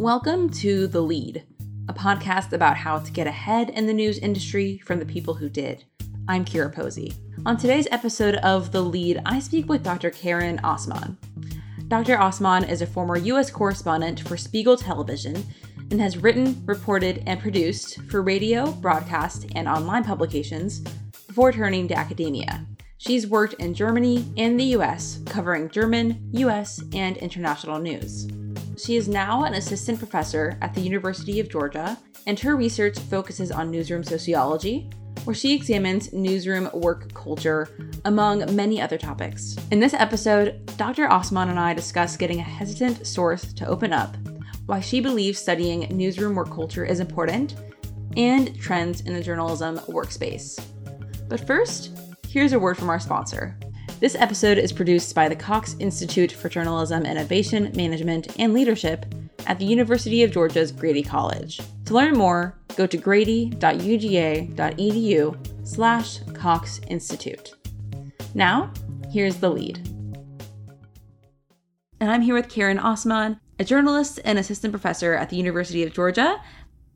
Welcome to The Lead, a podcast about how to get ahead in the news industry from the people who did. I'm Kyra Posey. On today's episode of The Lead, I speak with Dr. Karin Assmann. Dr. Assmann is a former U.S. correspondent for Spiegel Television and has written, reported, and produced for radio, broadcast, and online publications before turning to academia. She's worked in Germany and the US, covering German, US, and international news. She is now an assistant professor at the University of Georgia, and her research focuses on newsroom sociology, where she examines newsroom work culture, among many other topics. In this episode, Dr. Assmann and I discuss getting a hesitant source to open up, why she believes studying newsroom work culture is important, and trends in the journalism workspace. But first, here's a word from our sponsor. This episode is produced by the Cox Institute for Journalism Innovation, Management, and Leadership at the University of Georgia's Grady College. To learn more, go to grady.uga.edu slash Cox Institute. Now, here's the lead. And I'm here with Karin Assmann, a journalist and assistant professor at the University of Georgia.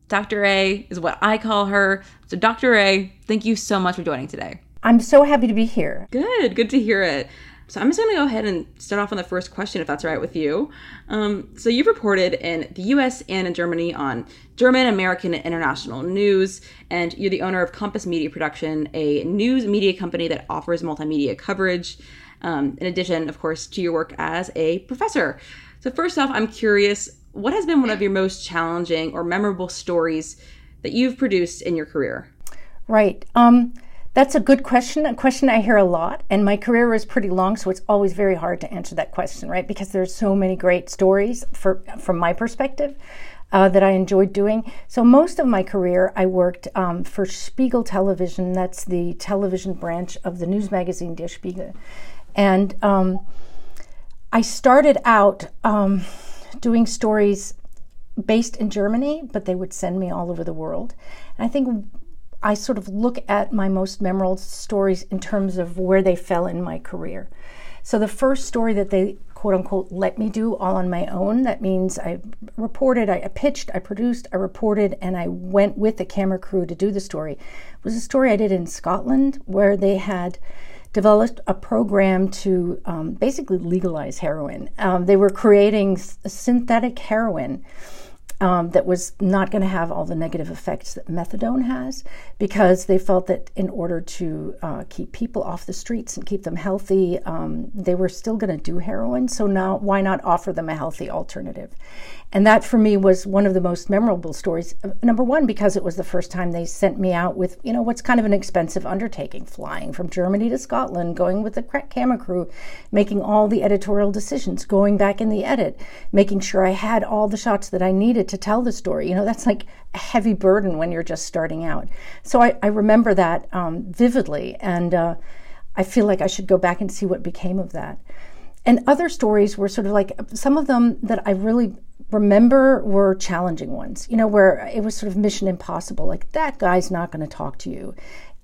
Dr. A is what I call her. So, Dr. A, thank you so much for joining today. I'm so happy to be here. Good, good to hear it. So I'm just going to go ahead and start off on the first question, if that's all right with you. Um, so you've reported in the U.S. and in Germany on German, American, and international news, and you're the owner of Compass Media Production, a news media company that offers multimedia coverage. Um, in addition, of course, to your work as a professor. So first off, I'm curious, what has been one of your most challenging or memorable stories that you've produced in your career? Right. Um, that's a good question, a question I hear a lot. And my career is pretty long, so it's always very hard to answer that question, right? Because there's so many great stories for, from my perspective. Uh, that I enjoyed doing. So, most of my career, I worked um, for Spiegel Television. That's the television branch of the news magazine Der Spiegel. And um, I started out um, doing stories based in Germany, but they would send me all over the world. And I think I sort of look at my most memorable stories in terms of where they fell in my career. So the first story that they quote unquote let me do all on my own, that means I reported, I pitched, I produced, I reported, and I went with the camera crew to do the story, it was a story I did in Scotland where they had developed a program to um, basically legalize heroin. Um, they were creating synthetic heroin um, that was not going to have all the negative effects that methadone has because they felt that in order to uh, keep people off the streets and keep them healthy, um, they were still going to do heroin. So now, why not offer them a healthy alternative? And that for me was one of the most memorable stories. Number one, because it was the first time they sent me out with, you know, what's kind of an expensive undertaking, flying from Germany to Scotland, going with the camera crew, making all the editorial decisions, going back in the edit, making sure I had all the shots that I needed to tell the story. You know, that's like a heavy burden when you're just starting out. So I, I remember that um, vividly, and uh, I feel like I should go back and see what became of that. And other stories were sort of like some of them that I really remember were challenging ones, you know, where it was sort of mission impossible. Like, that guy's not going to talk to you.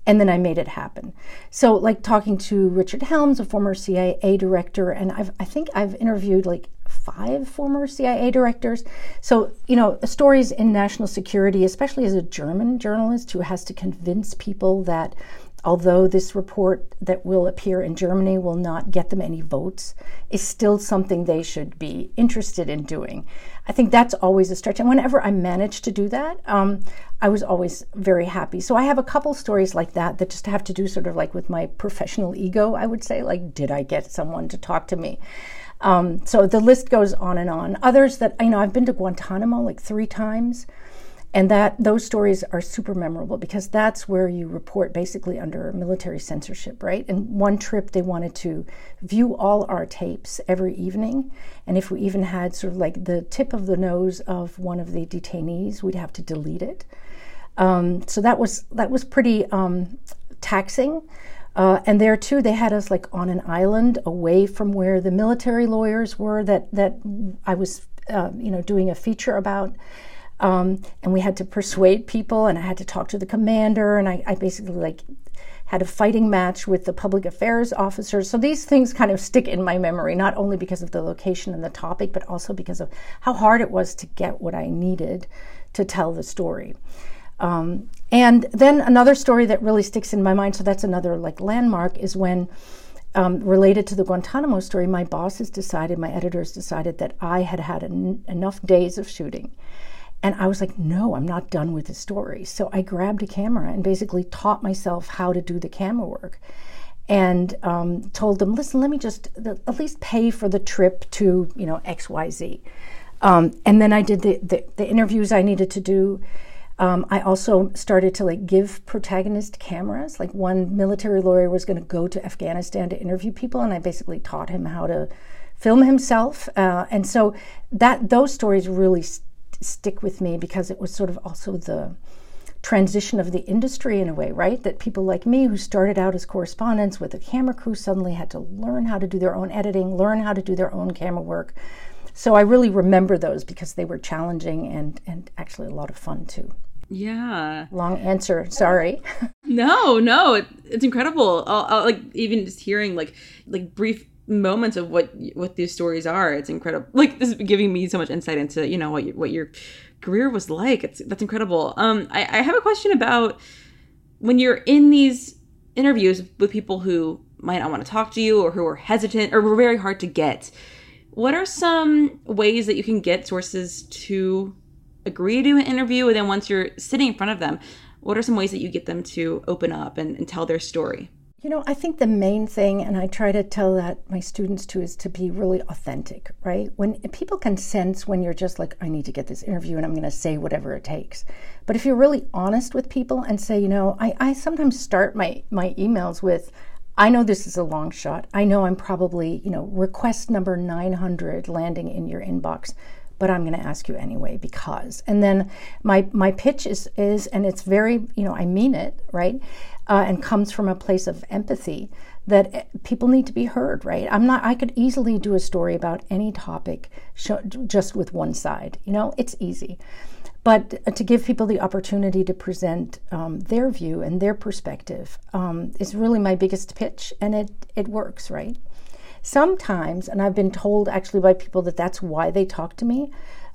And then I made it happen. So, like talking to Richard Helms, a former CIA director, and I've, I think I've interviewed like five former CIA directors. So, you know, stories in national security, especially as a German journalist who has to convince people that although this report that will appear in Germany will not get them any votes, is still something they should be interested in doing. I think that's always a stretch. And whenever I managed to do that, um, I was always very happy. So I have a couple stories like that that just have to do sort of like with my professional ego, I would say, like, did I get someone to talk to me? Um, so the list goes on and on. Others that, you know, I've been to Guantanamo like three times. And that those stories are super memorable because that's where you report basically under military censorship, right? And one trip they wanted to view all our tapes every evening, and if we even had sort of like the tip of the nose of one of the detainees, we'd have to delete it. Um, so that was that was pretty um, taxing. Uh, and there too, they had us like on an island away from where the military lawyers were that that I was, uh, you know, doing a feature about. Um, and we had to persuade people, and I had to talk to the commander, and I, I basically like had a fighting match with the public affairs officers. So these things kind of stick in my memory, not only because of the location and the topic, but also because of how hard it was to get what I needed to tell the story. Um, and then another story that really sticks in my mind, so that's another like landmark, is when um, related to the Guantanamo story, my bosses decided, my editors decided that I had had en- enough days of shooting. And I was like, no, I'm not done with the story. So I grabbed a camera and basically taught myself how to do the camera work and um, told them, listen, let me just at least pay for the trip to, you know, XYZ. Um, and then I did the, the, the interviews I needed to do um, I also started to like give protagonist cameras. Like one military lawyer was going to go to Afghanistan to interview people, and I basically taught him how to film himself. Uh, and so that those stories really st- stick with me because it was sort of also the transition of the industry in a way, right? That people like me who started out as correspondents with a camera crew suddenly had to learn how to do their own editing, learn how to do their own camera work. So I really remember those because they were challenging and, and actually a lot of fun too. Yeah. Long answer. Sorry. no, no, it, it's incredible. I'll, I'll, like even just hearing like like brief moments of what what these stories are. It's incredible. Like this is giving me so much insight into you know what you, what your career was like. It's that's incredible. Um, I, I have a question about when you're in these interviews with people who might not want to talk to you or who are hesitant or were very hard to get. What are some ways that you can get sources to agree to an interview and then once you're sitting in front of them what are some ways that you get them to open up and, and tell their story you know, I think the main thing, and I try to tell that my students too, is to be really authentic, right? When people can sense when you're just like, I need to get this interview and I'm going to say whatever it takes. But if you're really honest with people and say, you know, I, I sometimes start my, my emails with, I know this is a long shot. I know I'm probably, you know, request number 900 landing in your inbox but I'm going to ask you anyway because. And then my my pitch is is and it's very you know I mean it right, uh, and comes from a place of empathy that eh, people need to be heard right. I'm not. I could easily do a story about any topic just with one side. You know, it's easy. But to give people the opportunity to present um, their view and their perspective um, is really my biggest pitch, and it it works, right? Sometimes, and I've been told actually by people that that's why they talk to me,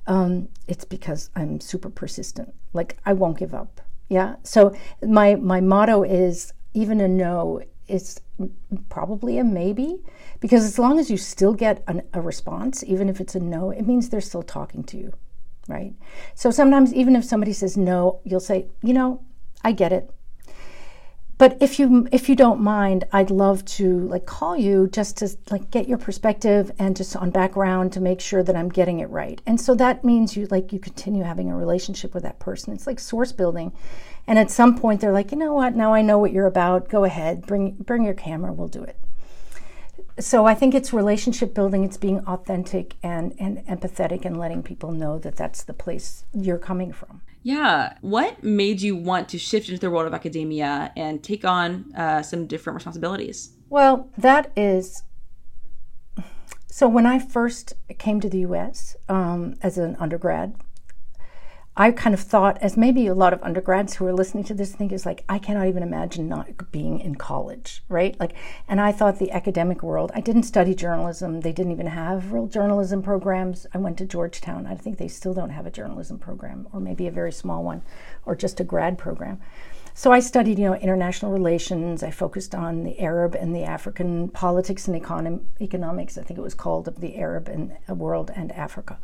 um, it's because I'm super persistent. Like I won't give up. Yeah. So my my motto is even a no is probably a maybe because as long as you still get an, a response, even if it's a no, it means they're still talking to you, right? So sometimes even if somebody says no, you'll say, you know, I get it but if you if you don't mind i'd love to like call you just to like get your perspective and just on background to make sure that i'm getting it right. And so that means you like you continue having a relationship with that person. It's like source building. And at some point they're like you know what? Now i know what you're about. Go ahead. Bring bring your camera. We'll do it. So I think it's relationship building. It's being authentic and and empathetic and letting people know that that's the place you're coming from. Yeah. What made you want to shift into the world of academia and take on uh, some different responsibilities? Well, that is. So when I first came to the U.S. Um, as an undergrad, I kind of thought, as maybe a lot of undergrads who are listening to this think is like, I cannot even imagine not being in college, right? Like, and I thought the academic world, I didn't study journalism. They didn't even have real journalism programs. I went to Georgetown. I think they still don't have a journalism program, or maybe a very small one, or just a grad program. So I studied, you know, international relations. I focused on the Arab and the African politics and econom- economics. I think it was called of the Arab and uh, world and Africa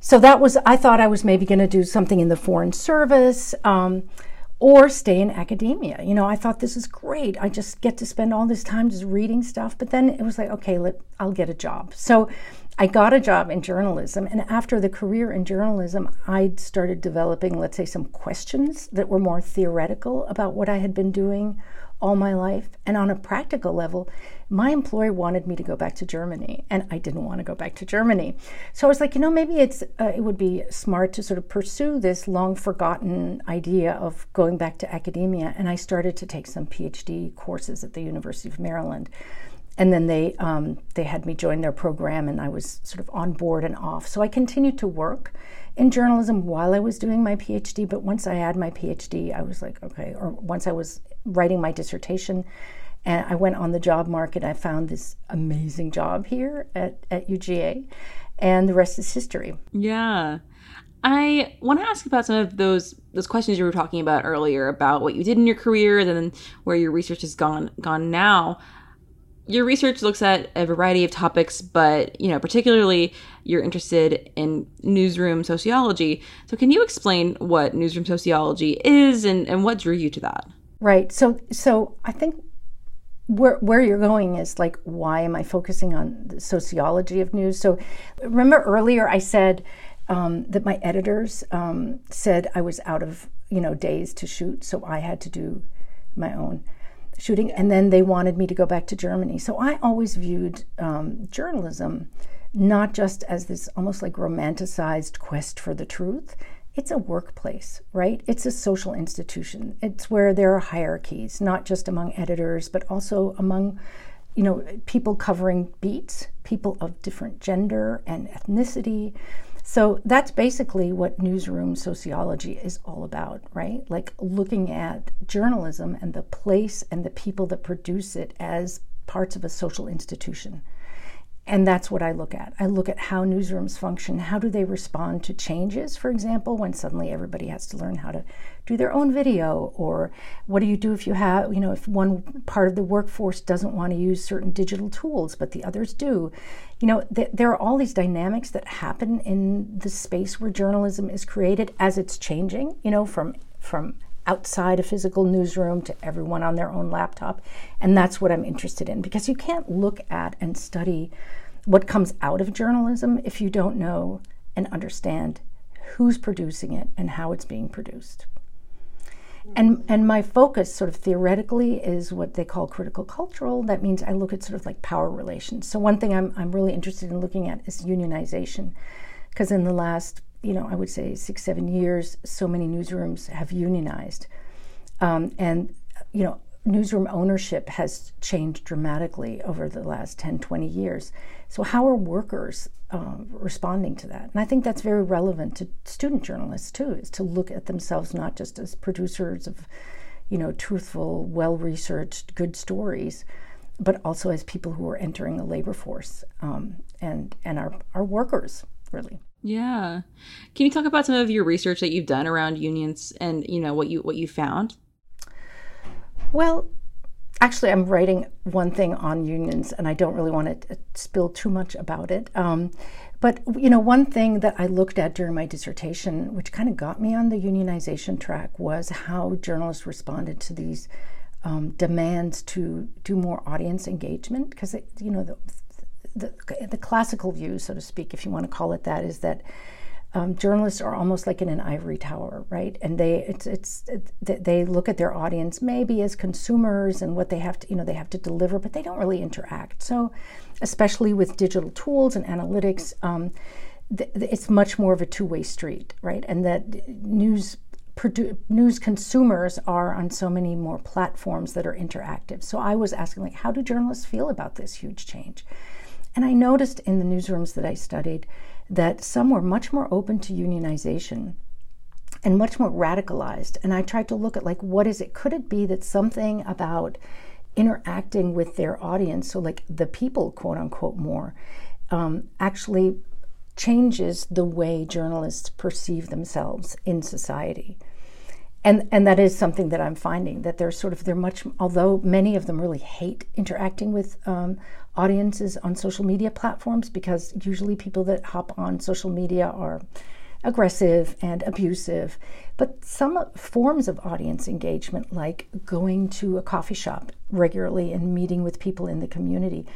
so that was i thought i was maybe going to do something in the foreign service um, or stay in academia. You know i thought this is great. I just get to spend all this time just reading stuff. But then it was like okay let, i'll get a job. So i got a job in journalism and after the career in journalism i started developing let's say some questions that were more theoretical about what i had been doing all my life. And on a practical level my employer wanted me to go back to Germany, and I didn't want to go back to Germany. So I was like, you know, maybe it's uh, it would be smart to sort of pursue this long forgotten idea of going back to academia. And I started to take some PhD courses at the University of Maryland. And then they um, they had me join their program, and I was sort of on board and off. So I continued to work in journalism while I was doing my PhD. But once I had my PhD, I was like, okay, or once I was writing my dissertation. And I went on the job market. I found this amazing job here at, at UGA, and the rest is history. Yeah. I want to ask about some of those those questions you were talking about earlier about what you did in your career and then where your research has gone gone now. Your research looks at a variety of topics, but you know, particularly you're interested in newsroom sociology. So can you explain what newsroom sociology is and, and what drew you to that? Right. So so I think where where you're going is like why am I focusing on the sociology of news? So remember earlier I said um, that my editors um, said I was out of you know days to shoot, so I had to do my own shooting, and then they wanted me to go back to Germany. So I always viewed um, journalism not just as this almost like romanticized quest for the truth. It's a workplace, right? It's a social institution. It's where there are hierarchies, not just among editors, but also among you know people covering beats, people of different gender and ethnicity. So that's basically what newsroom sociology is all about, right? Like looking at journalism and the place and the people that produce it as parts of a social institution. And that's what I look at. I look at how newsrooms function. How do they respond to changes, for example, when suddenly everybody has to learn how to do their own video? Or what do you do if you have, you know, if one part of the workforce doesn't want to use certain digital tools, but the others do? You know, th- there are all these dynamics that happen in the space where journalism is created as it's changing, you know, from, from outside a physical newsroom to everyone on their own laptop. And that's what I'm interested in because you can't look at and study what comes out of journalism if you don't know and understand who's producing it and how it's being produced. And, and my focus, sort of theoretically, is what they call critical cultural. That means I look at sort of like power relations. So, one thing I'm, I'm really interested in looking at is unionization. Because in the last you know, I would say six, seven years, so many newsrooms have unionized. Um, and, you know, newsroom ownership has changed dramatically over the last 10, 20 years. So, how are workers um, responding to that? And I think that's very relevant to student journalists, too, is to look at themselves not just as producers of, you know, truthful, well researched, good stories, but also as people who are entering the labor force um, and, and are, are workers, really. Yeah. Can you talk about some of your research that you've done around unions and you know what you what you found? Well, actually, I'm writing one thing on unions, and I don't really want to spill too much about it. Um, but you know, one thing that I looked at during my dissertation, which kind of got me on the unionization track, was how journalists responded to these um, demands to do more audience engagement. Because you know, the, the, the classical view, so to speak, if you want to call it that, is that um, journalists are almost like in an ivory tower, right? And they it's it's it, they look at their audience maybe as consumers and what they have to you know they have to deliver, but they don't really interact. So, especially with digital tools and analytics, um, th- it's much more of a two way street, right? And that news news consumers are on so many more platforms that are interactive. So I was asking like, how do journalists feel about this huge change? And I noticed in the newsrooms that I studied that some were much more open to unionization and much more radicalized. And I tried to look at like, what is it? Could it be that something about interacting with their audience, so like the people, quote unquote, more, um, actually changes the way journalists perceive themselves in society? And and that is something that I'm finding that they're sort of they're much although many of them really hate interacting with um, audiences on social media platforms because usually people that hop on social media are aggressive and abusive. But some forms of audience engagement like going to a coffee shop regularly and meeting with people in the community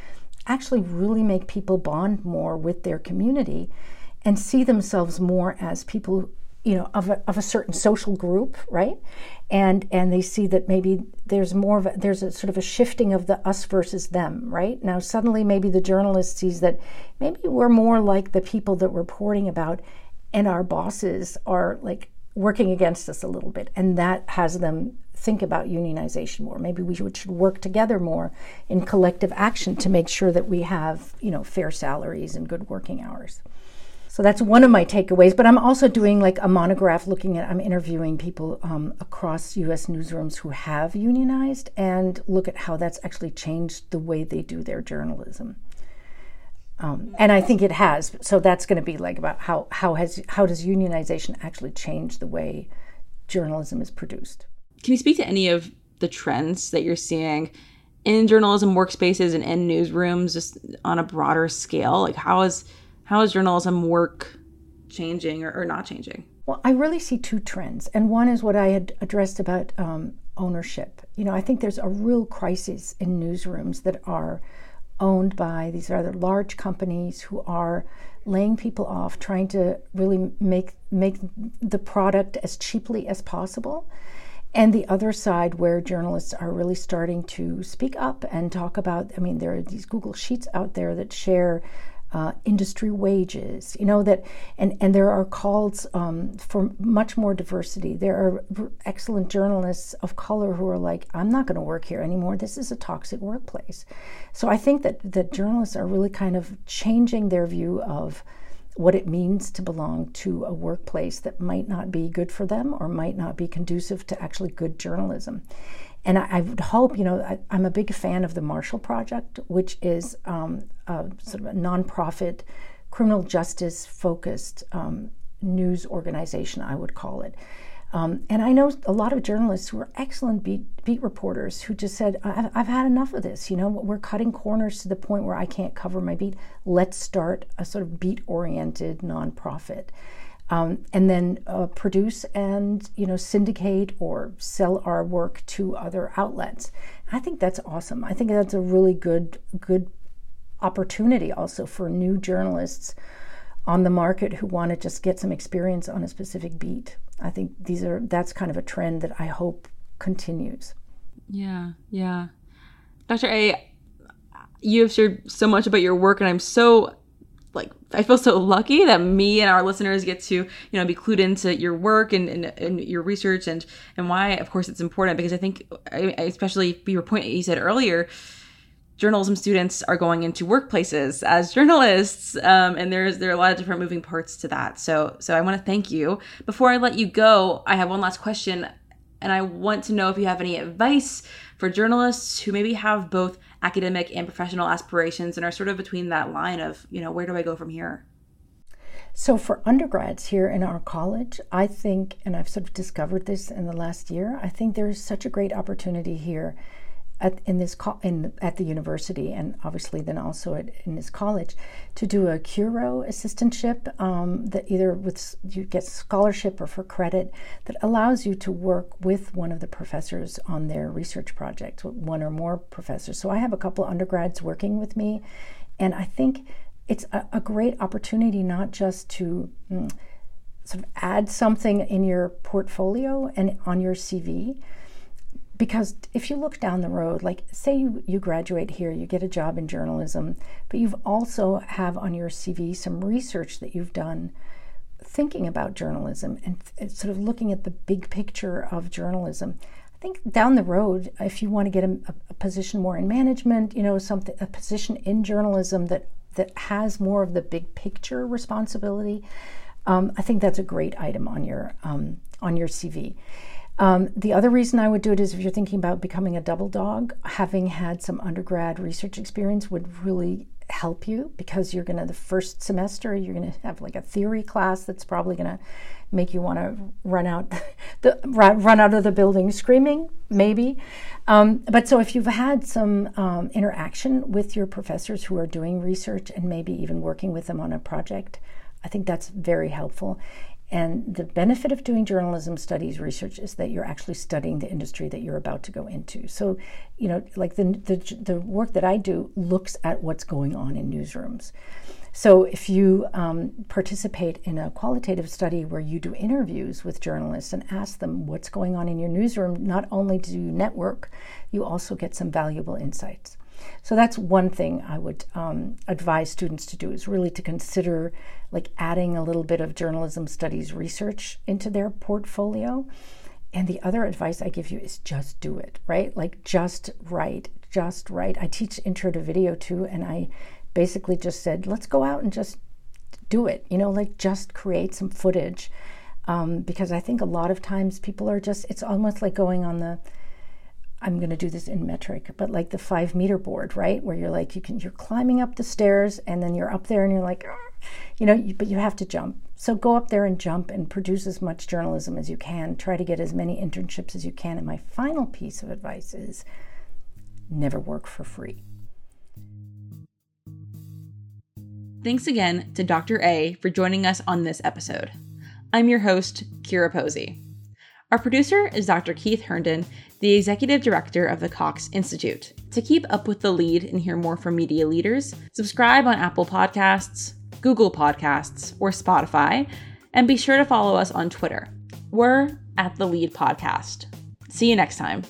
actually really make people bond more with their community and see themselves more as people you know of a, of a certain social group right? And and they see that maybe there's more of a, there's a sort of a shifting of the us versus them right? Now suddenly maybe the journalist sees that maybe we're more like the people that we're reporting about and our bosses are like working against us a little bit. And that has them think about unionization more. Maybe we should work together more in collective action to make sure that we have you know fair salaries and good working hours So that's one of my takeaways. But I'm also doing like a monograph looking at, I'm interviewing people um, across US newsrooms who have unionized and look at how that's actually changed the way they do their journalism. Um, and I think it has. So that's going to be like about how, how has how does unionization actually change the way journalism is produced? Can you speak to any of the trends that you're seeing in journalism workspaces and in newsrooms, just on a broader scale? Like how is how is journalism work changing or, or not changing? Well, I really see two trends, and one is what I had addressed about um, ownership. You know, I think there's a real crisis in newsrooms that are owned by these rather large companies who are laying people off, trying to really make make the product as cheaply as possible. And the other side, where journalists are really starting to speak up and talk about, I mean, there are these Google Sheets out there that share uh, industry wages, you know that, and and there are calls um, for much more diversity. There are excellent journalists of color who are like, I'm not going to work here anymore. This is a toxic workplace. So I think that that journalists are really kind of changing their view of what it means to belong to a workplace that might not be good for them or might not be conducive to actually good journalism. And I, I would hope, you know, I, am a big fan of the Marshall Project, which is um, a sort of a nonprofit, criminal justice focused um, news organization, I would call it. Um, and I know a lot of journalists who are excellent beat, beat reporters who just said, I've, I've, had enough of this. You know, we're cutting corners to the point where I can't cover my beat. Let's start a sort of beat oriented nonprofit um, and then uh, produce and you know syndicate or sell our work to other outlets. I think that's awesome. I think that's a really good good opportunity also for new journalists on the market who want to just get some experience on a specific beat. I think these are that's kind of a trend that I hope continues. Yeah, yeah. Dr. A, you have shared so much about your work and I'm so like I feel so lucky that me and our listeners get to you know be clued into your work and, and, and your research and and why of course it's important. Because I think especially your point you said earlier journalism students are going into workplaces as journalists um, and there's there are a lot of different moving parts to that. So so I want to thank you. Before I let you go I have one last question and I want to know if you have any advice for journalists who maybe have both academic and professional aspirations and are sort of between that line of, you know, where do I go from here? So, for undergrads here in our college, I think, and I've sort of discovered this in the last year, I think there's such a great opportunity here at, in this co- in, at the university and obviously then also at, in this college to do a CURO assistantship um, that either with you get scholarship or for credit that allows you to work with one of the professors on their research project, one or more professors. So I have a couple of undergrads working with me, and I think it's a, a great opportunity not just to mm, sort of add something in your portfolio and on your CV because if you look down the road like say you, you graduate here you get a job in journalism but you've also have on your cv some research that you've done thinking about journalism and sort of looking at the big picture of journalism. I think down the road if you want to get a, a position more in management you know something a position in journalism that that has more of the big picture responsibility um, i think that's a great item on your um, on your cv um, the other reason I would do it is if you're thinking about becoming a Double Dawg, having had some undergrad research experience would really help you because you're going to, the first semester, you're going to have like a theory class that's probably going to make you want to run out the run out of the building screaming maybe. Um, but so if you've had some um, interaction with your professors who are doing research and maybe even working with them on a project i think that's very helpful and the benefit of doing journalism studies research is that you're actually studying the industry that you're about to go into. So, you know, like the, the, the work that I do looks at what's going on in newsrooms. So, if you um, participate in a qualitative study where you do interviews with journalists and ask them what's going on in your newsroom, not only do you network, you also get some valuable insights. So that's one thing I would um, advise students to do is really to consider like adding a little bit of journalism studies research into their portfolio. And the other advice I give you is just do it, right? Like just write, just write. I teach intro to video too, and I basically just said, let's go out and just do it. You know, like just create some footage. Um, because I think a lot of times people are just, it's almost like going on the, I'm going to do this in metric, but like the five meter board, right? Where you're like, you can, you're climbing up the stairs and then you're up there and you're like, you know, you, but you have to jump. So go up there and jump and produce as much journalism as you can. Try to get as many internships as you can. And my final piece of advice is never work for free. Thanks again to Dr. A for joining us on this episode. I'm your host, Kyra Posey. Our producer is Dr. Keith Herndon, the executive director of the Cox Institute. To keep up with the lead and hear more from media leaders, subscribe on Apple Podcasts, Google Podcasts, or Spotify, and be sure to follow us on Twitter. We're at the Lead Podcast. See you next time.